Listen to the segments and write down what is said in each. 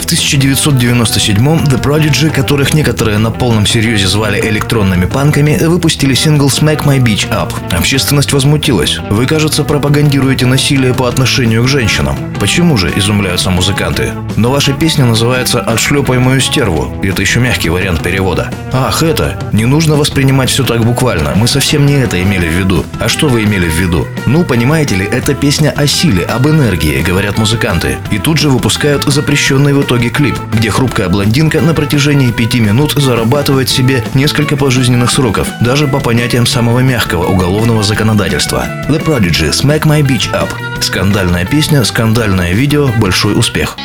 В 1997-м The Prodigy, которых некоторые на полном серьезе звали электронными панками, выпустили сингл «Smack My Beach Up». Общественность возмутилась. Вы, кажется, пропагандируете насилие по отношению к женщинам. Почему же, изумляются музыканты? Но ваша песня называется «Отшлепай мою стерву». И это еще мягкий вариант перевода. Ах, это! Не нужно воспринимать все так буквально. Мы совсем не это имели в виду. А что вы имели в виду? Ну, понимаете ли, это песня о силе, об энергии, говорят музыканты. И тут же выпускают запрещенный в итоге клип, где хрупкая блондинка на протяжении пяти минут зарабатывает себе несколько пожизненных сроков, даже по понятиям самого мягкого уголовного законодательства. The Prodigy Smack My Beach Up. Скандальная песня, скандальное видео, большой успех.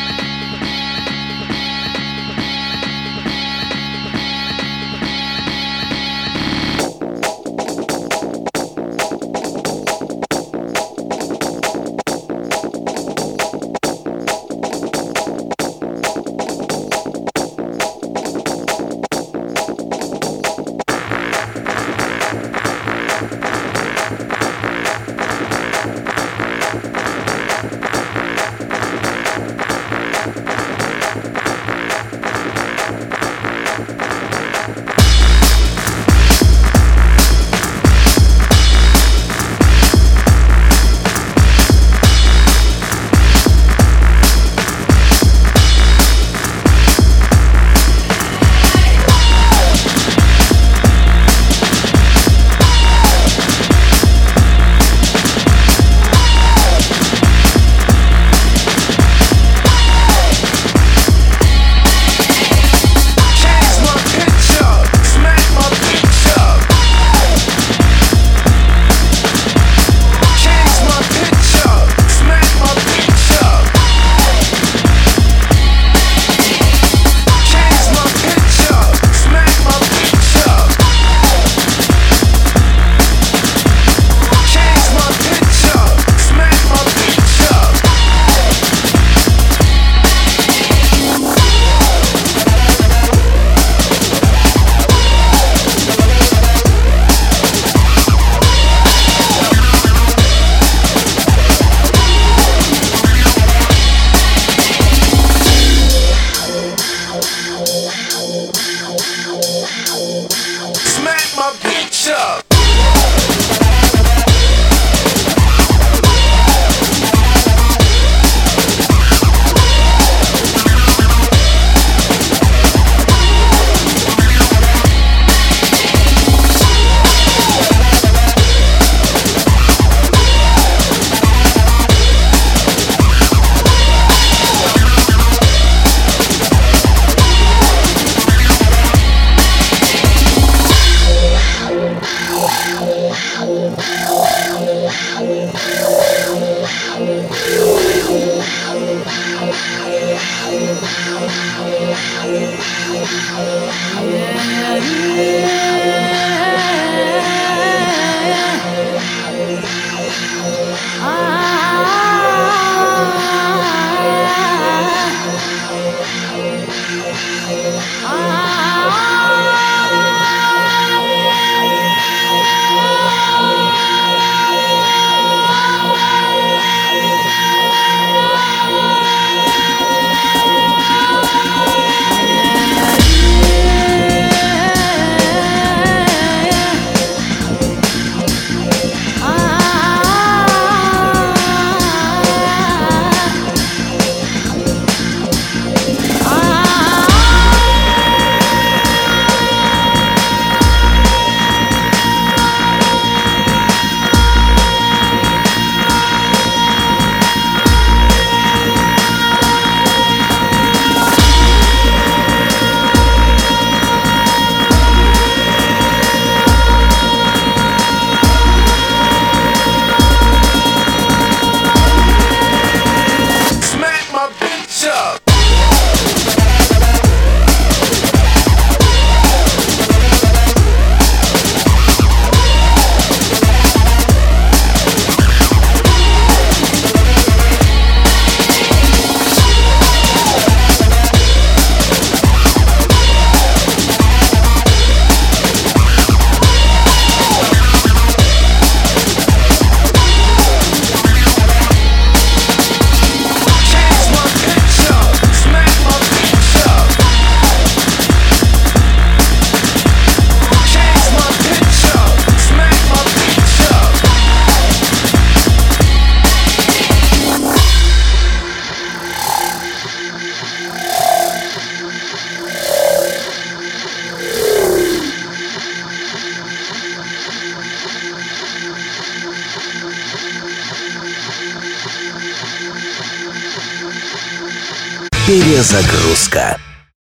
啊 Перезагрузка.